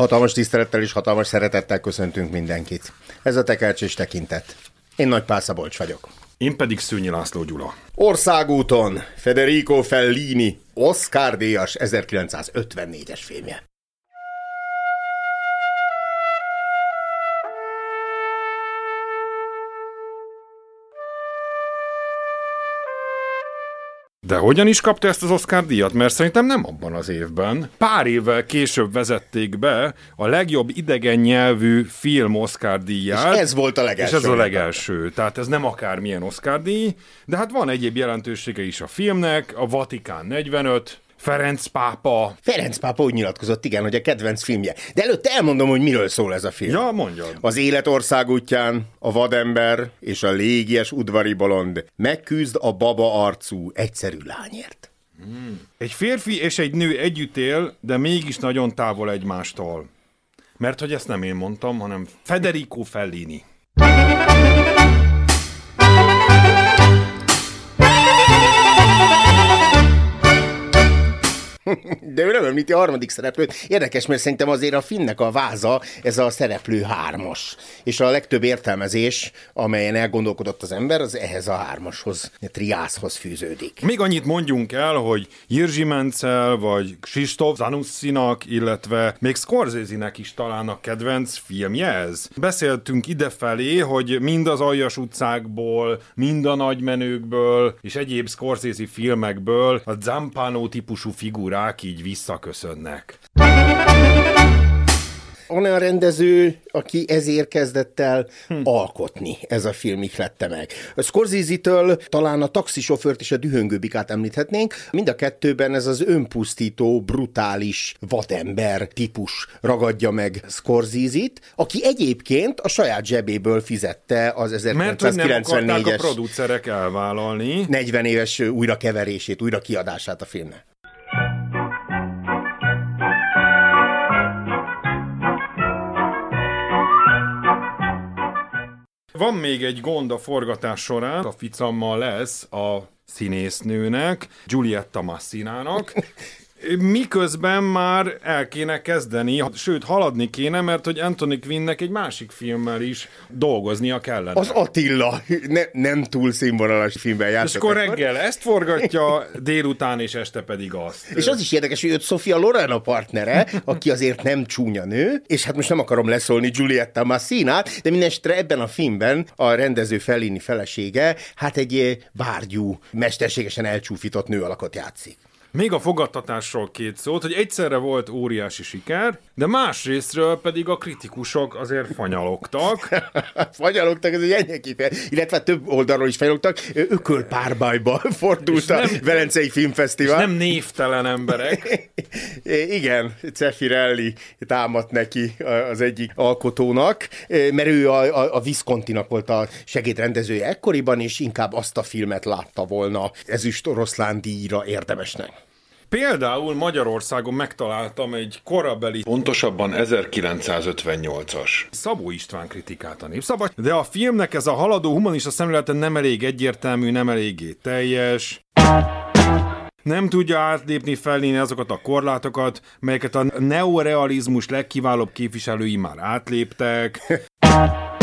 Hatalmas tisztelettel és hatalmas szeretettel köszöntünk mindenkit. Ez a tekercs és tekintet. Én Nagy Pál Szabolcs vagyok. Én pedig Szűnyi László Gyula. Országúton Federico Fellini, Oscar díjas 1954-es filmje. De hogyan is kapta ezt az Oscar díjat? Mert szerintem nem abban az évben. Pár évvel később vezették be a legjobb idegen nyelvű film Oscar díját. És ez volt a legelső. És ez a legelső. Tehát ez nem akármilyen Oscar díj, de hát van egyéb jelentősége is a filmnek, a Vatikán 45, Ferenc pápa. Ferenc pápa úgy nyilatkozott, igen, hogy a kedvenc filmje. De előtte elmondom, hogy miről szól ez a film. Ja, mondjad. Az életország útján a vadember és a légies udvari bolond megküzd a baba arcú egyszerű lányért. Hmm. Egy férfi és egy nő együtt él, de mégis nagyon távol egymástól. Mert hogy ezt nem én mondtam, hanem Federico Fellini. De ő nem említi a harmadik szereplőt. Érdekes, mert szerintem azért a finnek a váza, ez a szereplő hármas. És a legtöbb értelmezés, amelyen elgondolkodott az ember, az ehhez a hármashoz, a triászhoz fűződik. Még annyit mondjunk el, hogy Jirzsi Mencel, vagy Kristóf Zanussinak, illetve még Scorsese-nek is talán a kedvenc filmje ez. Beszéltünk idefelé, hogy mind az Aljas utcákból, mind a nagymenőkből, és egyéb Scorsese filmekből a Zampano típusú figura figurák így visszaköszönnek. Olyan rendező, aki ezért kezdett el hm. alkotni, ez a film ihlette meg. A Scorsese-től talán a taxisofőrt és a dühöngőbikát említhetnénk. Mind a kettőben ez az önpusztító, brutális vadember típus ragadja meg Scorsese-t, aki egyébként a saját zsebéből fizette az 1994-es... a producerek elvállalni. 40 éves újrakeverését, újra kiadását a filmnek. Van még egy gond a forgatás során, a ficammal lesz a színésznőnek, Giulietta Massinának, miközben már el kéne kezdeni, sőt haladni kéne, mert hogy Anthony Quinnnek egy másik filmmel is dolgoznia kellene. Az Attila ne, nem túl színvonalas filmben játszott. És akkor reggel ezt forgatja, délután és este pedig azt. És az is érdekes, hogy őt Sofia Loren a partnere, aki azért nem csúnya nő, és hát most nem akarom leszólni Giulietta Massinát, de mindestre ebben a filmben a rendező Fellini felesége, hát egy bárgyú, mesterségesen elcsúfított nő alakot játszik. Még a fogadtatásról két szót, hogy egyszerre volt óriási siker, de másrésztről pedig a kritikusok azért fanyalogtak. fanyalogtak, ez egy ennyi kifeje. Illetve több oldalról is fanyalogtak, ökölpárbajba fordult a Velencei Filmfesztivál. És nem névtelen emberek. Igen, Cefirelli támadt neki az egyik alkotónak, mert ő a, a, a Viscontinak volt a segédrendezője ekkoriban, és inkább azt a filmet látta volna ezüst oroszlán díjra érdemesnek. Például Magyarországon megtaláltam egy korabeli, pontosabban 1958-as Szabó István kritikát a népszabad, de a filmnek ez a haladó humanista szemlélete nem elég egyértelmű, nem eléggé teljes nem tudja átlépni, felnéni azokat a korlátokat, melyeket a neorealizmus legkiválóbb képviselői már átléptek.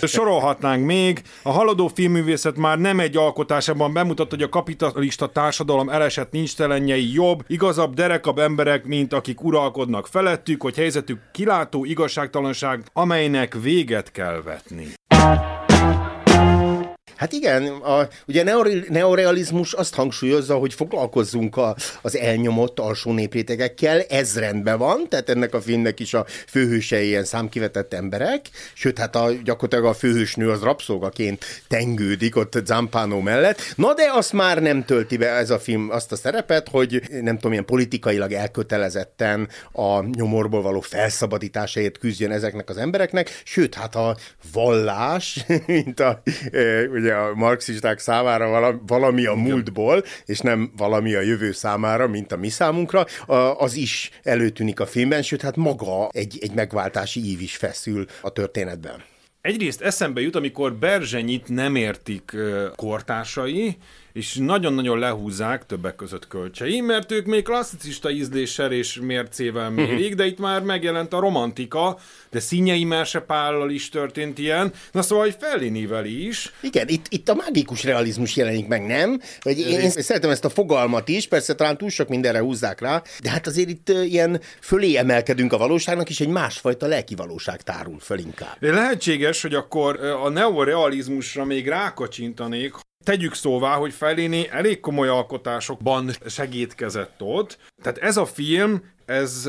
Sorolhatnánk még, a haladó filmművészet már nem egy alkotásában bemutat, hogy a kapitalista társadalom elesett nincs telenjei jobb, igazabb, derekabb emberek, mint akik uralkodnak felettük, hogy helyzetük kilátó igazságtalanság, amelynek véget kell vetni. Hát igen, a, ugye neorealizmus azt hangsúlyozza, hogy foglalkozzunk a, az elnyomott alsó néprétegekkel, ez rendben van, tehát ennek a filmnek is a főhősei ilyen számkivetett emberek, sőt, hát a, gyakorlatilag a főhősnő az rabszolgaként tengődik ott Zampano mellett. Na de azt már nem tölti be ez a film azt a szerepet, hogy nem tudom, ilyen politikailag elkötelezetten a nyomorból való felszabadításáért küzdjön ezeknek az embereknek, sőt, hát a vallás, mint a, ugye a marxisták számára valami a múltból, és nem valami a jövő számára, mint a mi számunkra, az is előtűnik a filmben, sőt, hát maga egy, egy megváltási ív is feszül a történetben. Egyrészt eszembe jut, amikor Berzsenyit nem értik kortársai, és nagyon-nagyon lehúzzák többek között kölcsei, mert ők még klasszicista ízléssel és mércével mérik, de itt már megjelent a romantika, de Színyei Mersepállal is történt ilyen, na szóval, hogy Fellinivel is. Igen, itt, itt a mágikus realizmus jelenik meg, nem? Vagy én, én szeretem ezt a fogalmat is, persze talán túl sok mindenre húzzák rá, de hát azért itt ilyen fölé emelkedünk a valóságnak, és egy másfajta lelki valóság tárul föl inkább. Lehetséges, hogy akkor a neorealizmusra még rákacsintanék, Tegyük szóvá, hogy Fellini elég komoly alkotásokban segítkezett ott. Tehát ez a film ez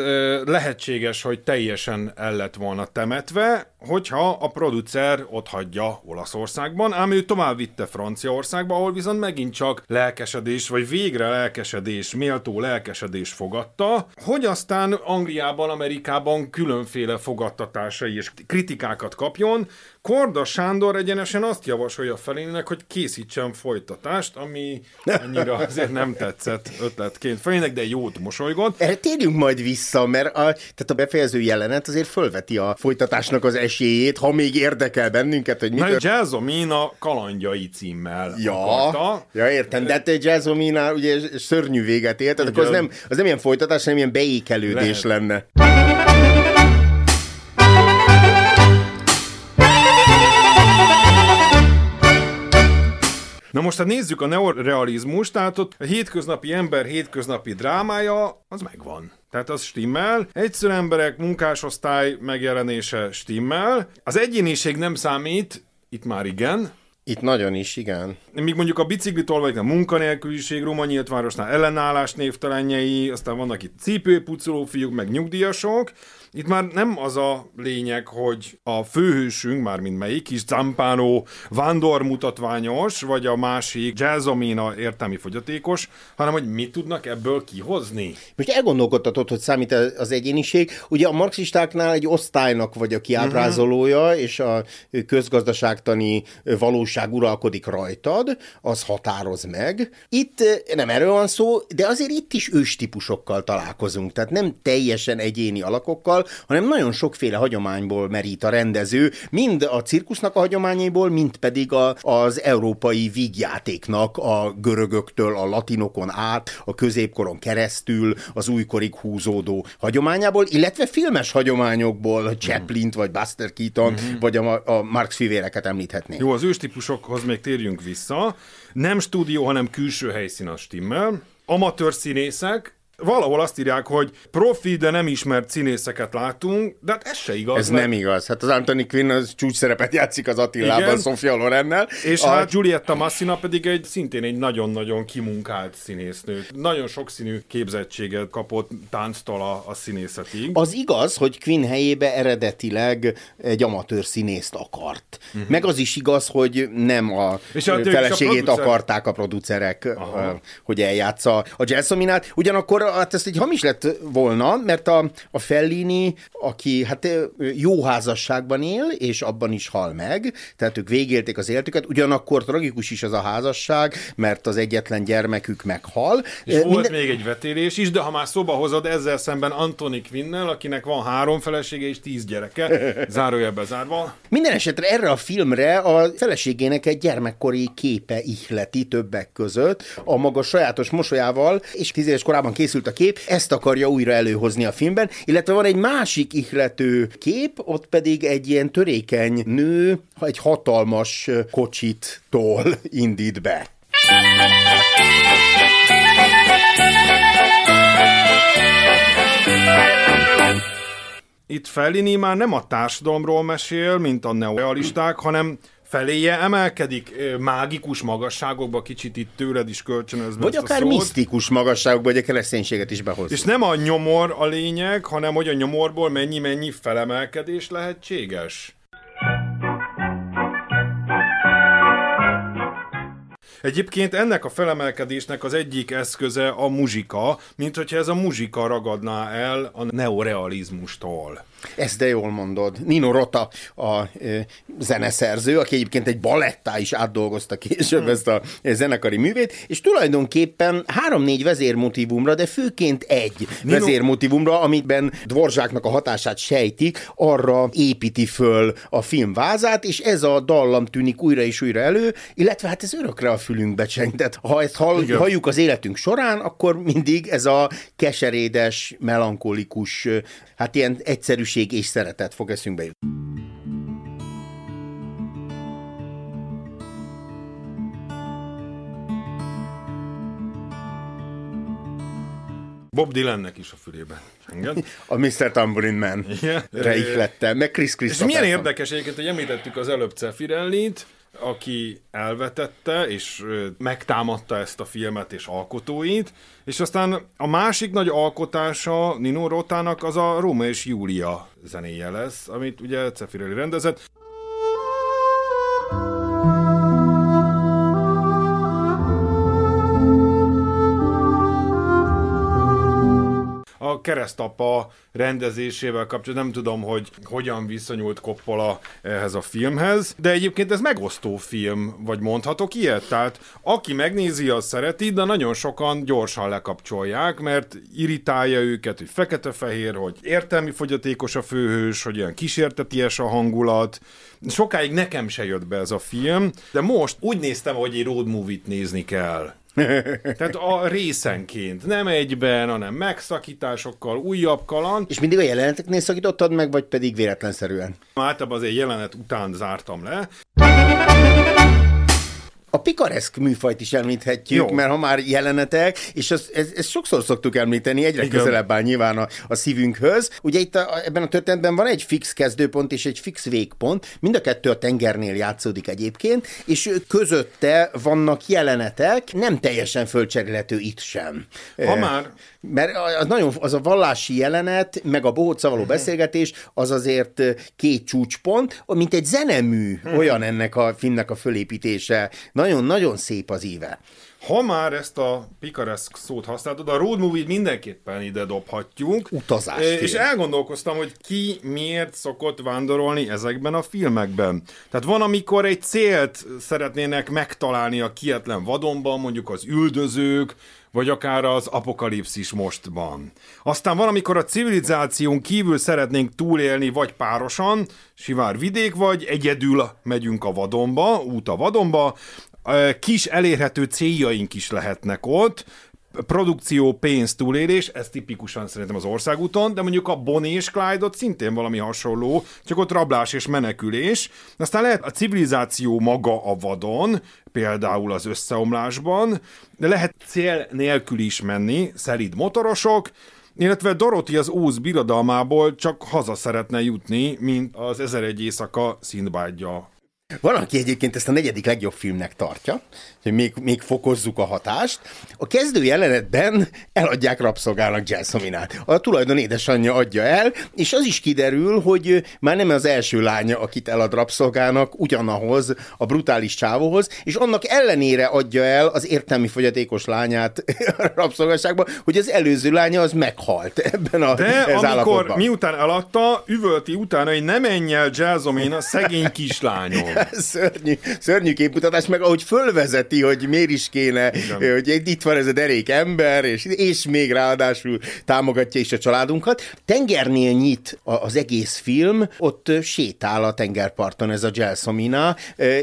lehetséges, hogy teljesen el lett volna temetve, hogyha a producer ott hagyja Olaszországban, ám ő tovább vitte Franciaországba, ahol viszont megint csak lelkesedés, vagy végre lelkesedés, méltó lelkesedés fogadta, hogy aztán Angliában, Amerikában különféle fogadtatásai és kritikákat kapjon. Korda Sándor egyenesen azt javasolja felének, hogy készítsen folytatást, ami annyira azért nem tetszett ötletként felének, de jót mosolygott. Térjünk majd vissza, mert a, tehát a befejező jelenet azért fölveti a folytatásnak az esélyét, ha még érdekel bennünket, hogy mit... Mert Jazzomin a kalandjai címmel ja, akarta. Ja, értem, de hát Jazzomin ugye szörnyű véget ért, tehát akkor az nem, az nem ilyen folytatás, hanem ilyen beékelődés Lehet. lenne. Na most, ha nézzük a neorealizmus, tehát ott a hétköznapi ember hétköznapi drámája, az megvan. Tehát az stimmel. Egyszerű emberek, munkásosztály megjelenése stimmel. Az egyéniség nem számít, itt már igen, itt nagyon is, igen. Míg mondjuk a biciklitól, a munkanélküliség, Roma nyíltvárosnál ellenállás névtelenjei, aztán vannak itt cipőpucoló fiúk, meg nyugdíjasok, itt már nem az a lényeg, hogy a főhősünk, már mint melyik kis Zampano vándormutatványos, vagy a másik Jazzomina értelmi fogyatékos, hanem hogy mit tudnak ebből kihozni. Most elgondolkodtatod, hogy számít az egyéniség. Ugye a marxistáknál egy osztálynak vagy a kiábrázolója, uh-huh. és a közgazdaságtani valóság uralkodik rajtad, az határoz meg. Itt nem erről van szó, de azért itt is őstípusokkal találkozunk, tehát nem teljesen egyéni alakokkal, hanem nagyon sokféle hagyományból merít a rendező, mind a cirkusznak a hagyományaiból, mind pedig a, az európai vígjátéknak a görögöktől, a latinokon át, a középkoron keresztül, az újkorig húzódó hagyományából, illetve filmes hagyományokból, Chaplin-t, vagy Buster Keaton, mm-hmm. vagy a, a Marx fivéreket említhetnénk. Jó, az őstípusokhoz még térjünk vissza. Nem stúdió, hanem külső helyszín a stimmel. Amatőr színészek, Valahol azt írják, hogy profi, de nem ismert színészeket látunk, de hát ez se igaz. Ez mert... nem igaz. Hát az Anthony Quinn az csúcs szerepet játszik az Attilában, Sofia Lorennel. És a... hát Giulietta Massina pedig egy szintén egy nagyon-nagyon kimunkált színésznő. Nagyon sokszínű képzettséget kapott tánctól a, a színészetig. Az igaz, hogy Quinn helyébe eredetileg egy amatőr színészt akart. Uh-huh. Meg az is igaz, hogy nem a és a, feleségét a producer... akarták a producerek, Aha. hogy eljátsza a jazzzominát. Ugyanakkor hát ez egy hamis lett volna, mert a, a Fellini, aki hát jó házasságban él, és abban is hal meg, tehát ők végélték az életüket, ugyanakkor tragikus is az a házasság, mert az egyetlen gyermekük meghal. És Minden... volt még egy vetélés is, de ha már szóba hozod ezzel szemben Antoni Quinnel, akinek van három felesége és tíz gyereke, zárójelbe zárva. Minden esetre erre a filmre a feleségének egy gyermekkori képe ihleti többek között, a maga sajátos mosolyával, és tíz éves korában készült készült a kép, ezt akarja újra előhozni a filmben, illetve van egy másik ihlető kép, ott pedig egy ilyen törékeny nő egy hatalmas kocsit indít be. Itt Fellini már nem a társadalomról mesél, mint a neorealisták, hanem feléje emelkedik mágikus magasságokba, kicsit itt tőled is kölcsönözve Vagy akár szót. misztikus magasságokba, hogy a kereszténységet is behoz. És nem a nyomor a lényeg, hanem hogy a nyomorból mennyi-mennyi felemelkedés lehetséges. Egyébként ennek a felemelkedésnek az egyik eszköze a muzsika, mint hogyha ez a muzsika ragadná el a neorealizmustól. Ezt de jól mondod. Nino Rota a e, zeneszerző, aki egyébként egy balettá is átdolgozta később hmm. ezt a zenekari művét, és tulajdonképpen három-négy vezérmotívumra, de főként egy Nino... vezérmotívumra, amiben Dvorzsáknak a hatását sejtik, arra építi föl a film vázát, és ez a dallam tűnik újra és újra elő, illetve hát ez örökre a fülünkbe cseng. Tehát ha ezt hall, halljuk az életünk során, akkor mindig ez a keserédes, melankolikus, hát ilyen egyszerűség hűség és szeretet fog eszünkbe jutni. Bob Dylannek is a fülében. Enged? A Mr. Tambourine Man yeah. reiklette, meg Chris Chris. És milyen érdekes egyébként, hogy említettük az előbb Cefirellit, aki elvetette és megtámadta ezt a filmet és alkotóit, és aztán a másik nagy alkotása Nino Rotának az a Róma és Júlia zenéje lesz, amit ugye Cefirelli rendezett. Keresztapa rendezésével kapcsolatban nem tudom, hogy hogyan viszonyult Coppola ehhez a filmhez, de egyébként ez megosztó film, vagy mondhatok ilyet? Tehát aki megnézi, az szereti, de nagyon sokan gyorsan lekapcsolják, mert irritálja őket, hogy fekete-fehér, hogy értelmi fogyatékos a főhős, hogy olyan kísérteties a hangulat. Sokáig nekem se jött be ez a film, de most úgy néztem, hogy egy road movie-t nézni kell. Tehát a részenként, nem egyben, hanem megszakításokkal, újabb kaland. És mindig a jeleneteknél szakítottad meg, vagy pedig véletlenszerűen? Általában azért jelenet után zártam le. A pikareszk műfajt is említhetjük, Jó. mert ha már jelenetek, és ezt ez, ez sokszor szoktuk említeni, egyre Igen. közelebb áll nyilván a, a szívünkhöz. Ugye itt a, ebben a történetben van egy fix kezdőpont és egy fix végpont, mind a kettő a tengernél játszódik egyébként, és közötte vannak jelenetek, nem teljesen fölcserélhető itt sem. Ha már mert az, nagyon, az a vallási jelenet, meg a bohóca való beszélgetés, az azért két csúcspont, mint egy zenemű, olyan ennek a filmnek a fölépítése. Nagyon-nagyon szép az íve. Ha már ezt a pikareszk szót használtad, a road movie mindenképpen ide dobhatjuk. Utazás. És elgondolkoztam, hogy ki miért szokott vándorolni ezekben a filmekben. Tehát van, amikor egy célt szeretnének megtalálni a kietlen vadonban, mondjuk az üldözők, vagy akár az apokalipszis mostban. Aztán van, amikor a civilizáción kívül szeretnénk túlélni, vagy párosan, sivár vidék, vagy egyedül megyünk a vadonba, út a vadonba, kis elérhető céljaink is lehetnek ott, produkció, pénz, túlélés, ez tipikusan szerintem az országúton, de mondjuk a Bonnie és Clyde ott szintén valami hasonló, csak ott rablás és menekülés. Aztán lehet a civilizáció maga a vadon, például az összeomlásban, de lehet cél nélkül is menni, szelid motorosok, illetve Dorothy az Óz birodalmából csak haza szeretne jutni, mint az 1001 éjszaka színbádja van, aki egyébként ezt a negyedik legjobb filmnek tartja, hogy még, még fokozzuk a hatást. A kezdő jelenetben eladják rabszolgának Jessominát. A tulajdon édesanyja adja el, és az is kiderül, hogy már nem az első lánya, akit elad rabszolgának, ugyanahoz a brutális csávóhoz, és annak ellenére adja el az értelmi fogyatékos lányát a rabszolgaságba, hogy az előző lánya az meghalt ebben a De ez amikor állapotban. miután eladta, üvölti utána, hogy ne menj el Jazzomina, szegény kislányom. szörnyű, szörnyű képmutatás, meg ahogy fölvezeti, hogy miért is kéne, Igen. hogy itt van ez a derék ember, és, és még ráadásul támogatja is a családunkat. Tengernél nyit az egész film, ott sétál a tengerparton ez a Gelsomina,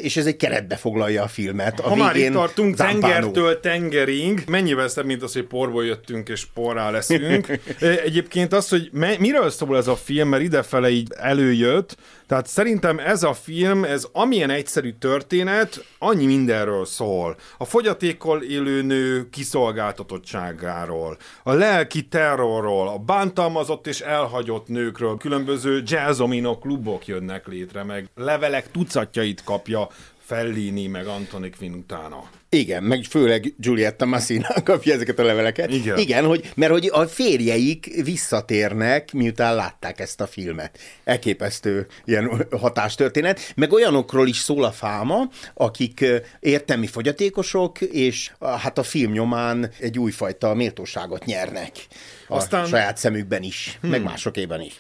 és ez egy keretbe foglalja a filmet. A ha már itt tartunk zámpánó. tengertől tengerig, mennyivel szebb, mint az, hogy porból jöttünk és porrá leszünk. Egyébként az, hogy miről szól ez a film, mert idefele így előjött, tehát szerintem ez a film, ez amilyen egyszerű történet, annyi mindenről szól. A fogyatékkal élő nő kiszolgáltatottságáról, a lelki terrorról, a bántalmazott és elhagyott nőkről, különböző jazzomino klubok jönnek létre, meg levelek tucatjait kapja Fellini, meg Antoni Quinn utána. Igen, meg főleg Giulietta Massina kapja ezeket a leveleket. Igen. Igen, hogy, mert hogy a férjeik visszatérnek, miután látták ezt a filmet. Elképesztő ilyen hatástörténet. Meg olyanokról is szól a fáma, akik értelmi fogyatékosok, és hát a film nyomán egy újfajta méltóságot nyernek. Aztán... A saját szemükben is, hmm. meg másokében is.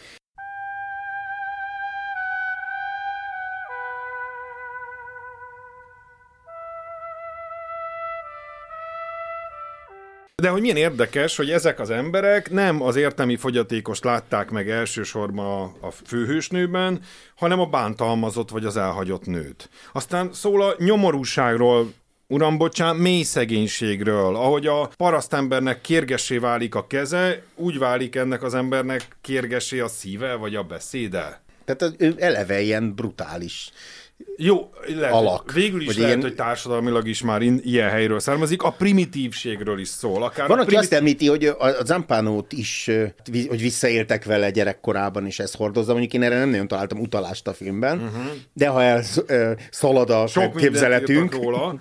De hogy milyen érdekes, hogy ezek az emberek nem az értelmi fogyatékost látták meg elsősorban a, a főhősnőben, hanem a bántalmazott vagy az elhagyott nőt. Aztán szól a nyomorúságról, Uram, bocsán, mély szegénységről, ahogy a parasztembernek kérgesé válik a keze, úgy válik ennek az embernek kérgesé a szíve, vagy a beszéde. Tehát ő eleve ilyen brutális jó, lehet, alak. Végül is lehet, ilyen... hogy társadalmilag is már ilyen helyről származik. A primitívségről is szól. Akár Van, aki primit... azt említi, hogy a, Zampánót is, hogy visszaéltek vele gyerekkorában, és ezt hordozza. Mondjuk én erre nem nagyon találtam utalást a filmben, uh-huh. de ha el szalad a Sok képzeletünk. Róla.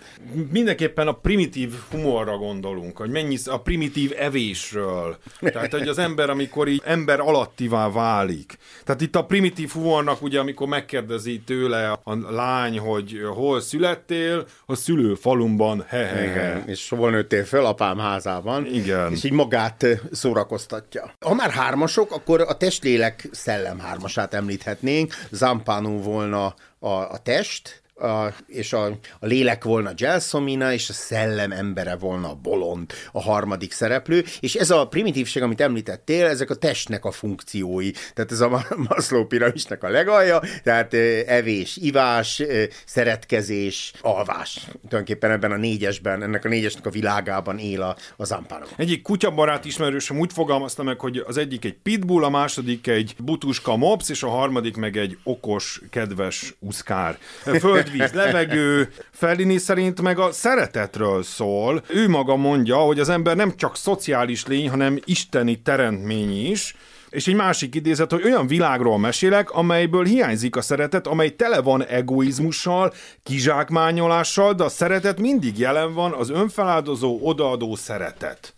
Mindenképpen a primitív humorra gondolunk, hogy mennyi a primitív evésről. Tehát, hogy az ember, amikor így ember alattivá válik. Tehát itt a primitív humornak ugye, amikor megkérdezi tőle a lány, hogy hol születtél, a szülő falumban, he És hol nőttél föl apám házában. Igen. És így magát szórakoztatja. Ha már hármasok, akkor a testlélek szellem hármasát említhetnénk. Zampánó volna a, a test, a, és a, a lélek volna Gelsomina, és a szellem embere volna bolond, a harmadik szereplő, és ez a primitívség, amit említettél, ezek a testnek a funkciói, tehát ez a Maslow piramisnek a legalja, tehát evés, ivás, szeretkezés, alvás. Tulajdonképpen ebben a négyesben, ennek a négyesnek a világában él a, a zampára. Egyik kutyabarát ismerősöm úgy fogalmazta meg, hogy az egyik egy pitbull, a második egy butuska mops, és a harmadik meg egy okos, kedves uszkár. Föld víz, levegő. Fellini szerint meg a szeretetről szól. Ő maga mondja, hogy az ember nem csak szociális lény, hanem isteni teremtmény is, és egy másik idézet, hogy olyan világról mesélek, amelyből hiányzik a szeretet, amely tele van egoizmussal, kizsákmányolással, de a szeretet mindig jelen van, az önfeláldozó, odaadó szeretet.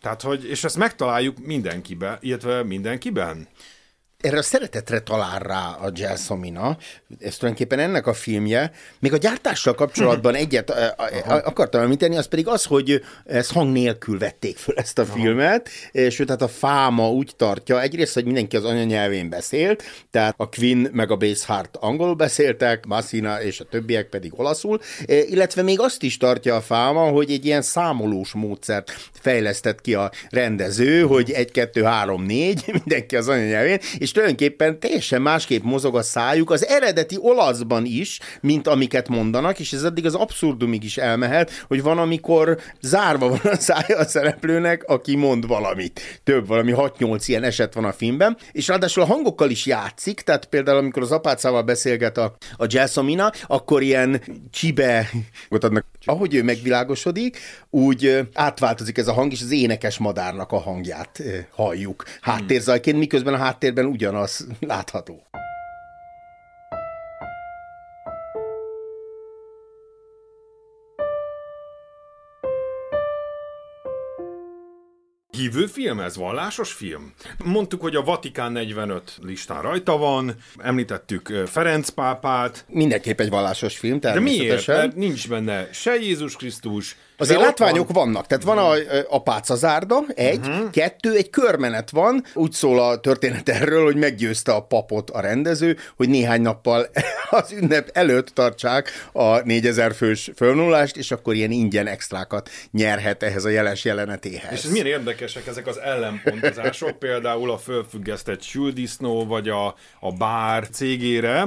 Tehát, hogy, és ezt megtaláljuk mindenkiben, illetve mindenkiben erre a szeretetre talál rá a Gelsomina, ez tulajdonképpen ennek a filmje. Még a gyártással kapcsolatban egyet akartam említeni, az pedig az, hogy ez hang nélkül vették föl ezt a Aha. filmet, és tehát a fáma úgy tartja, egyrészt, hogy mindenki az anyanyelvén beszélt, tehát a Quinn meg a Basehart angolul beszéltek, Massina és a többiek pedig olaszul, illetve még azt is tartja a fáma, hogy egy ilyen számolós módszert fejlesztett ki a rendező, hogy egy, kettő, három, négy, mindenki az anyanyelvén, és tulajdonképpen teljesen másképp mozog a szájuk az eredeti olaszban is, mint amiket mondanak, és ez eddig az abszurdumig is elmehet, hogy van, amikor zárva van a szája a szereplőnek, aki mond valamit. Több, valami 6-8 ilyen eset van a filmben, és ráadásul a hangokkal is játszik, tehát például amikor az apácával beszélget a, a Jazzomina, akkor ilyen csibe, adnak, ahogy ő megvilágosodik, úgy átváltozik ez a hang, és az énekes madárnak a hangját halljuk háttérzajként, miközben a háttérben ugyanaz látható. Hívő film ez? Vallásos film? Mondtuk, hogy a Vatikán 45 listán rajta van, említettük Ferenc pápát. Mindenképp egy vallásos film, De miért? Mert nincs benne se Jézus Krisztus, Azért látványok van... vannak, tehát van a, a pácazárda, egy, uh-huh. kettő, egy körmenet van, úgy szól a történet erről, hogy meggyőzte a papot a rendező, hogy néhány nappal az ünnep előtt tartsák a 4000 fős fölnulást, és akkor ilyen ingyen extrákat nyerhet ehhez a jeles jelenetéhez. És ez milyen érdekesek ezek az ellenpontozások, például a fölfüggesztett süldisznó, vagy a, a bár cégére.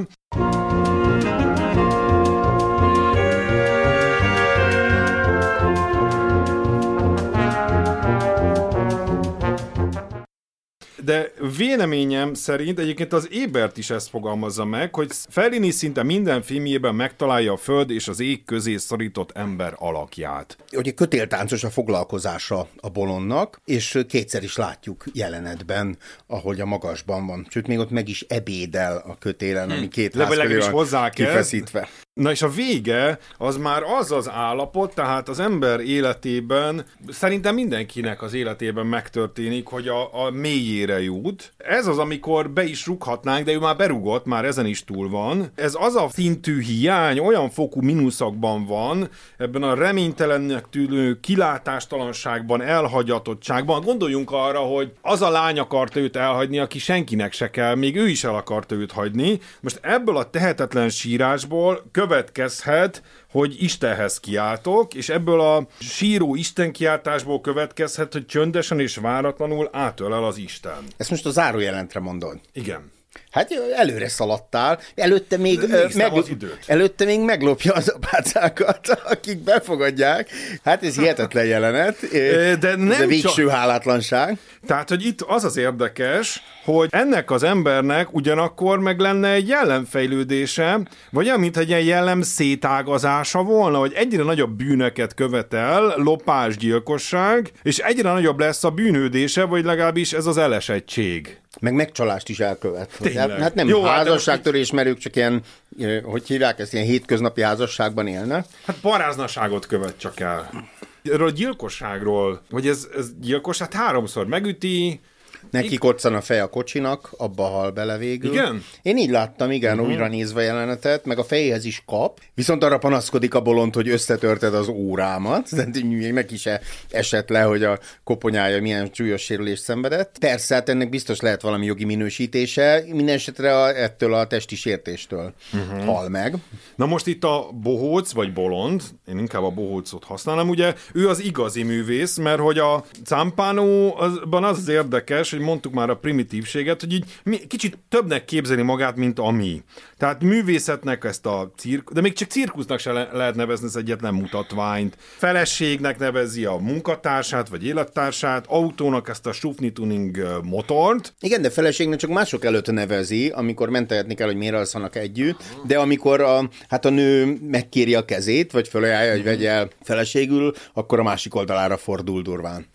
De véleményem szerint egyébként az Ébert is ezt fogalmazza meg, hogy Fellini szinte minden filmjében megtalálja a föld és az ég közé szorított ember alakját. Ugye kötéltáncos a foglalkozása a bolonnak, és kétszer is látjuk jelenetben, ahogy a magasban van. Sőt, még ott meg is ebédel a kötélen, ami hm. két hm. ház is hozzá kell. kifeszítve. Na és a vége az már az az állapot, tehát az ember életében, szerintem mindenkinek az életében megtörténik, hogy a, a mélyére jut. Ez az, amikor be is rughatnánk, de ő már berugott, már ezen is túl van. Ez az a szintű hiány, olyan fokú mínuszakban van, ebben a reménytelennek tűnő kilátástalanságban, elhagyatottságban. Gondoljunk arra, hogy az a lány akarta őt elhagyni, aki senkinek se kell, még ő is el akarta őt hagyni. Most ebből a tehetetlen sírásból következhet, hogy Istenhez kiáltok, és ebből a síró Isten kiáltásból következhet, hogy csöndesen és váratlanul átölel az Isten. Ezt most a zárójelentre mondod. Igen. Hát előre szaladtál, előtte még, meg, előtte még meglopja az apácákat, akik befogadják. Hát ez hihetetlen jelenet, de nem de végső csak... hálátlanság. Tehát, hogy itt az az érdekes, hogy ennek az embernek ugyanakkor meg lenne egy jellemfejlődése, vagy olyan, mint egy ilyen jellem szétágazása volna, hogy egyre nagyobb bűnöket követel, lopás, gyilkosság, és egyre nagyobb lesz a bűnődése, vagy legalábbis ez az elesettség. Meg megcsalást is elkövet. Tényleg. Hát nem Jó, hát házasságtörés, hát mert ők csak ilyen, hogy hívják ezt, ilyen hétköznapi házasságban élnek. Hát paráznaságot követ csak el. Erről a gyilkosságról, hogy ez, ez gyilkos, hát háromszor megüti, Neki koccan a fej a kocsinak, abba hal bele végül. Igen? Én így láttam, igen, uh-huh. újra nézve jelenetet, meg a fejéhez is kap, viszont arra panaszkodik a bolond, hogy összetörted az órámat, tehát még neki se esett le, hogy a koponyája milyen súlyos sérülést szenvedett. Persze, hát ennek biztos lehet valami jogi minősítése, minden esetre a, ettől a testi sértéstől uh-huh. hal meg. Na most itt a bohóc, vagy bolond, én inkább a bohócot használom, ugye ő az igazi művész, mert hogy a Campánóban az az érdekes, hogy mondtuk már a primitívséget, hogy így kicsit többnek képzeli magát, mint ami. Tehát művészetnek ezt a cirk, de még csak cirkusznak se le- lehet nevezni az egyetlen mutatványt. Feleségnek nevezi a munkatársát, vagy élettársát, autónak ezt a Sufni Tuning motort. Igen, de feleségnek csak mások előtt nevezi, amikor mentegetni kell, hogy miért alszanak együtt, de amikor a, hát a nő megkéri a kezét, vagy felajánlja, hogy vegye el feleségül, akkor a másik oldalára fordul durván.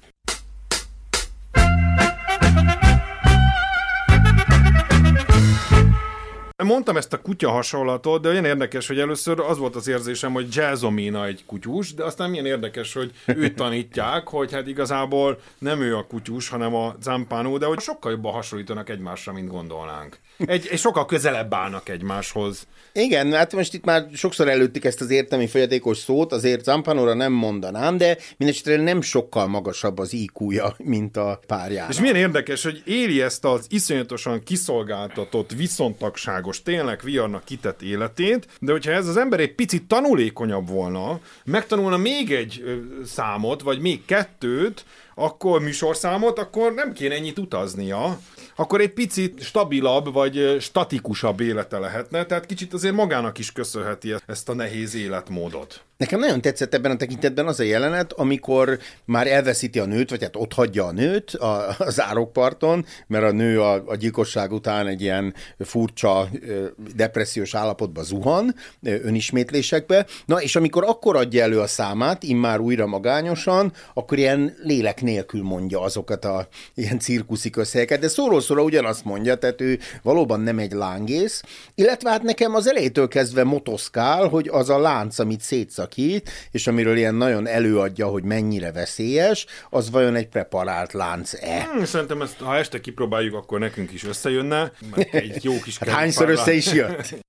Mondtam ezt a kutya hasonlatot, de olyan érdekes, hogy először az volt az érzésem, hogy Jazzomina egy kutyus, de aztán milyen érdekes, hogy őt tanítják, hogy hát igazából nem ő a kutyus, hanem a Zampano, de hogy sokkal jobban hasonlítanak egymásra, mint gondolnánk. Egy, egy sokkal közelebb állnak egymáshoz. Igen, hát most itt már sokszor előttük ezt az értelmi folyatékos szót, azért Zampanora nem mondanám, de mindesetre nem sokkal magasabb az iq mint a párjának. És milyen érdekes, hogy éli ezt az iszonyatosan kiszolgáltatott, viszontagságos, tényleg viarnak kitett életét, de hogyha ez az ember egy picit tanulékonyabb volna, megtanulna még egy számot, vagy még kettőt, akkor műsorszámot, akkor nem kéne ennyit utaznia, akkor egy picit stabilabb vagy statikusabb élete lehetne, tehát kicsit azért magának is köszönheti ezt a nehéz életmódot. Nekem nagyon tetszett ebben a tekintetben az a jelenet, amikor már elveszíti a nőt, vagy hát ott hagyja a nőt a, a zárokparton, mert a nő a, a gyilkosság után egy ilyen furcsa depressziós állapotba zuhan, önismétlésekbe. Na, és amikor akkor adja elő a számát, immár újra magányosan, akkor ilyen lélek nélkül mondja azokat a ilyen cirkuszi közhelyeket, de szóról szóra ugyanazt mondja, tehát ő valóban nem egy lángész, illetve hát nekem az elejétől kezdve motoszkál, hogy az a lánc, amit szétszakít, és amiről ilyen nagyon előadja, hogy mennyire veszélyes, az vajon egy preparált lánc-e? Hmm, szerintem ezt, ha este kipróbáljuk, akkor nekünk is összejönne. Egy jó kis hát hányszor össze is jött?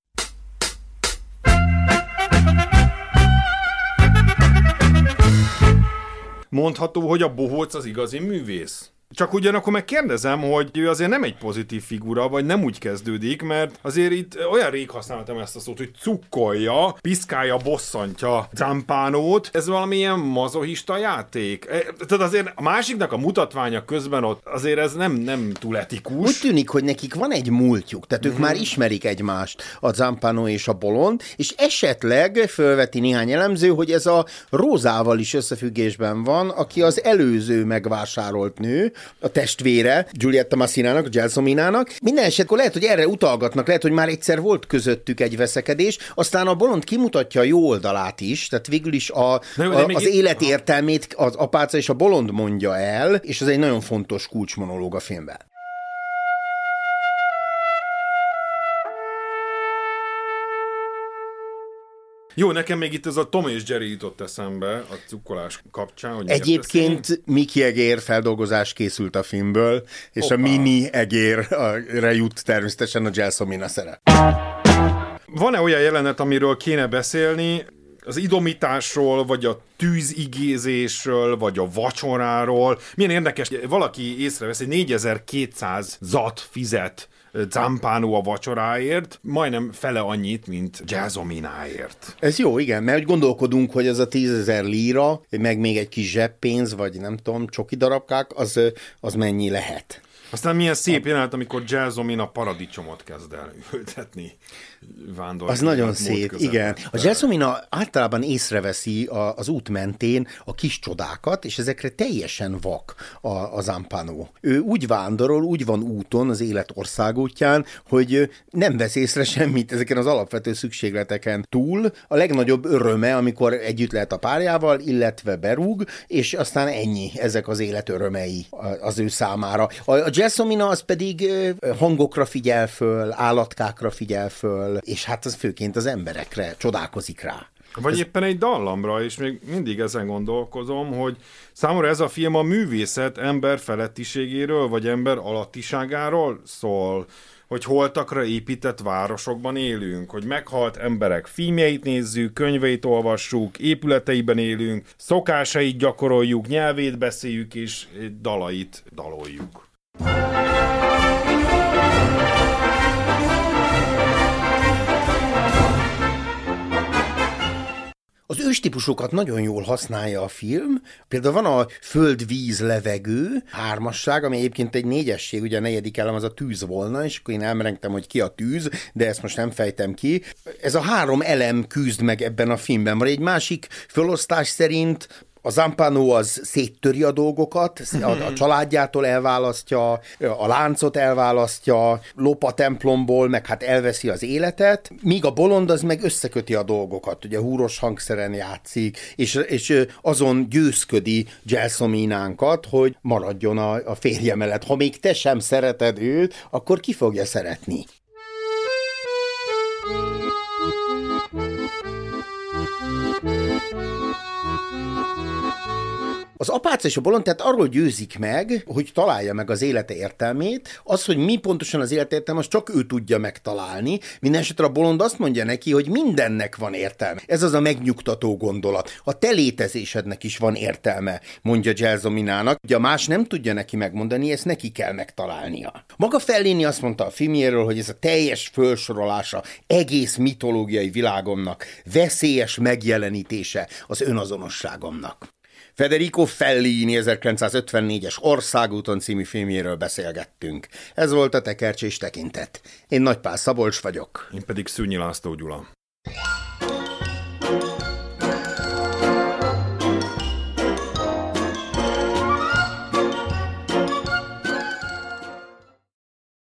Mondható, hogy a bohóc az igazi művész? Csak ugyanakkor meg kérdezem, hogy ő azért nem egy pozitív figura, vagy nem úgy kezdődik, mert azért itt olyan rég használtam ezt a szót, hogy cukkolja, piszkálja, bosszantja Zampánót. Ez valamilyen mazohista játék. E, tehát azért a másiknak a mutatványa közben ott azért ez nem, nem túl etikus. Úgy tűnik, hogy nekik van egy múltjuk, tehát ők mm-hmm. már ismerik egymást, a Zampano és a Bolond, és esetleg fölveti néhány elemző, hogy ez a Rózával is összefüggésben van, aki az előző megvásárolt nő, a testvére, Giulietta Massinának, Gelsominának. Minden esetkor lehet, hogy erre utalgatnak, lehet, hogy már egyszer volt közöttük egy veszekedés, aztán a bolond kimutatja a jó oldalát is, tehát végül is a, a, az élet értelmét az apáca és a bolond mondja el, és ez egy nagyon fontos kulcsmonológ a filmben. Jó, nekem még itt ez a Tom és Jerry jutott eszembe a cukkolás kapcsán. Hogy Egyébként Miki Egér feldolgozás készült a filmből, és Opa. a mini egérre jut természetesen a Gelsomina szerep. Van-e olyan jelenet, amiről kéne beszélni, az idomításról, vagy a tűzigézésről, vagy a vacsoráról. Milyen érdekes, valaki észrevesz, hogy 4200 zat fizet Zampano a vacsoráért, majdnem fele annyit, mint Jazzomináért. Ez jó, igen, mert gondolkodunk, hogy az a tízezer líra, meg még egy kis zseppénz, vagy nem tudom, csoki darabkák, az, az mennyi lehet. Aztán milyen szép jelenet, amikor Jazzomin a paradicsomot kezd el ültetni vándor. Az nagyon szép, igen. A Jelsomina általában észreveszi a, az út mentén a kis csodákat, és ezekre teljesen vak a, az Ampano. Ő úgy vándorol, úgy van úton az élet országútján, hogy nem vesz észre semmit ezeken az alapvető szükségleteken túl. A legnagyobb öröme, amikor együtt lehet a párjával, illetve berúg, és aztán ennyi, ezek az élet örömei az ő számára. A, a Jelsomina az pedig hangokra figyel föl, állatkákra figyel föl, föl, és hát az főként az emberekre csodálkozik rá. Vagy ez... éppen egy dallamra, és még mindig ezen gondolkozom, hogy számomra ez a film a művészet ember felettiségéről, vagy ember alattiságáról szól, hogy holtakra épített városokban élünk, hogy meghalt emberek filmjeit nézzük, könyveit olvassuk, épületeiben élünk, szokásait gyakoroljuk, nyelvét beszéljük, és dalait daloljuk. Az őstípusokat nagyon jól használja a film. Például van a föld, víz, levegő hármasság, ami egyébként egy négyesség, ugye a negyedik elem az a tűz volna, és akkor én elmerengtem, hogy ki a tűz, de ezt most nem fejtem ki. Ez a három elem küzd meg ebben a filmben. Van egy másik felosztás szerint a Zampano az széttöri a dolgokat, a, a családjától elválasztja, a láncot elválasztja, lop a templomból, meg hát elveszi az életet, míg a bolond az meg összeköti a dolgokat, ugye húros hangszeren játszik, és, és azon győzködi Gelsomínánkat, hogy maradjon a, a férje mellett. Ha még te sem szereted őt, akkor ki fogja szeretni? Az apáca és a bolond tehát arról győzik meg, hogy találja meg az élete értelmét, az, hogy mi pontosan az élete értelme, az csak ő tudja megtalálni. Mindenesetre a bolond azt mondja neki, hogy mindennek van értelme. Ez az a megnyugtató gondolat. A te létezésednek is van értelme, mondja Gelsominának. Ugye a más nem tudja neki megmondani, ezt neki kell megtalálnia. Maga Fellini azt mondta a filmjéről, hogy ez a teljes felsorolása egész mitológiai világomnak, veszélyes megjelenítése az önazonosságomnak. Federico Fellini 1954-es Országúton című filmjéről beszélgettünk. Ez volt a tekercsés tekintet. Én Nagypál Szabolcs vagyok. Én pedig Szűnyi László Gyula.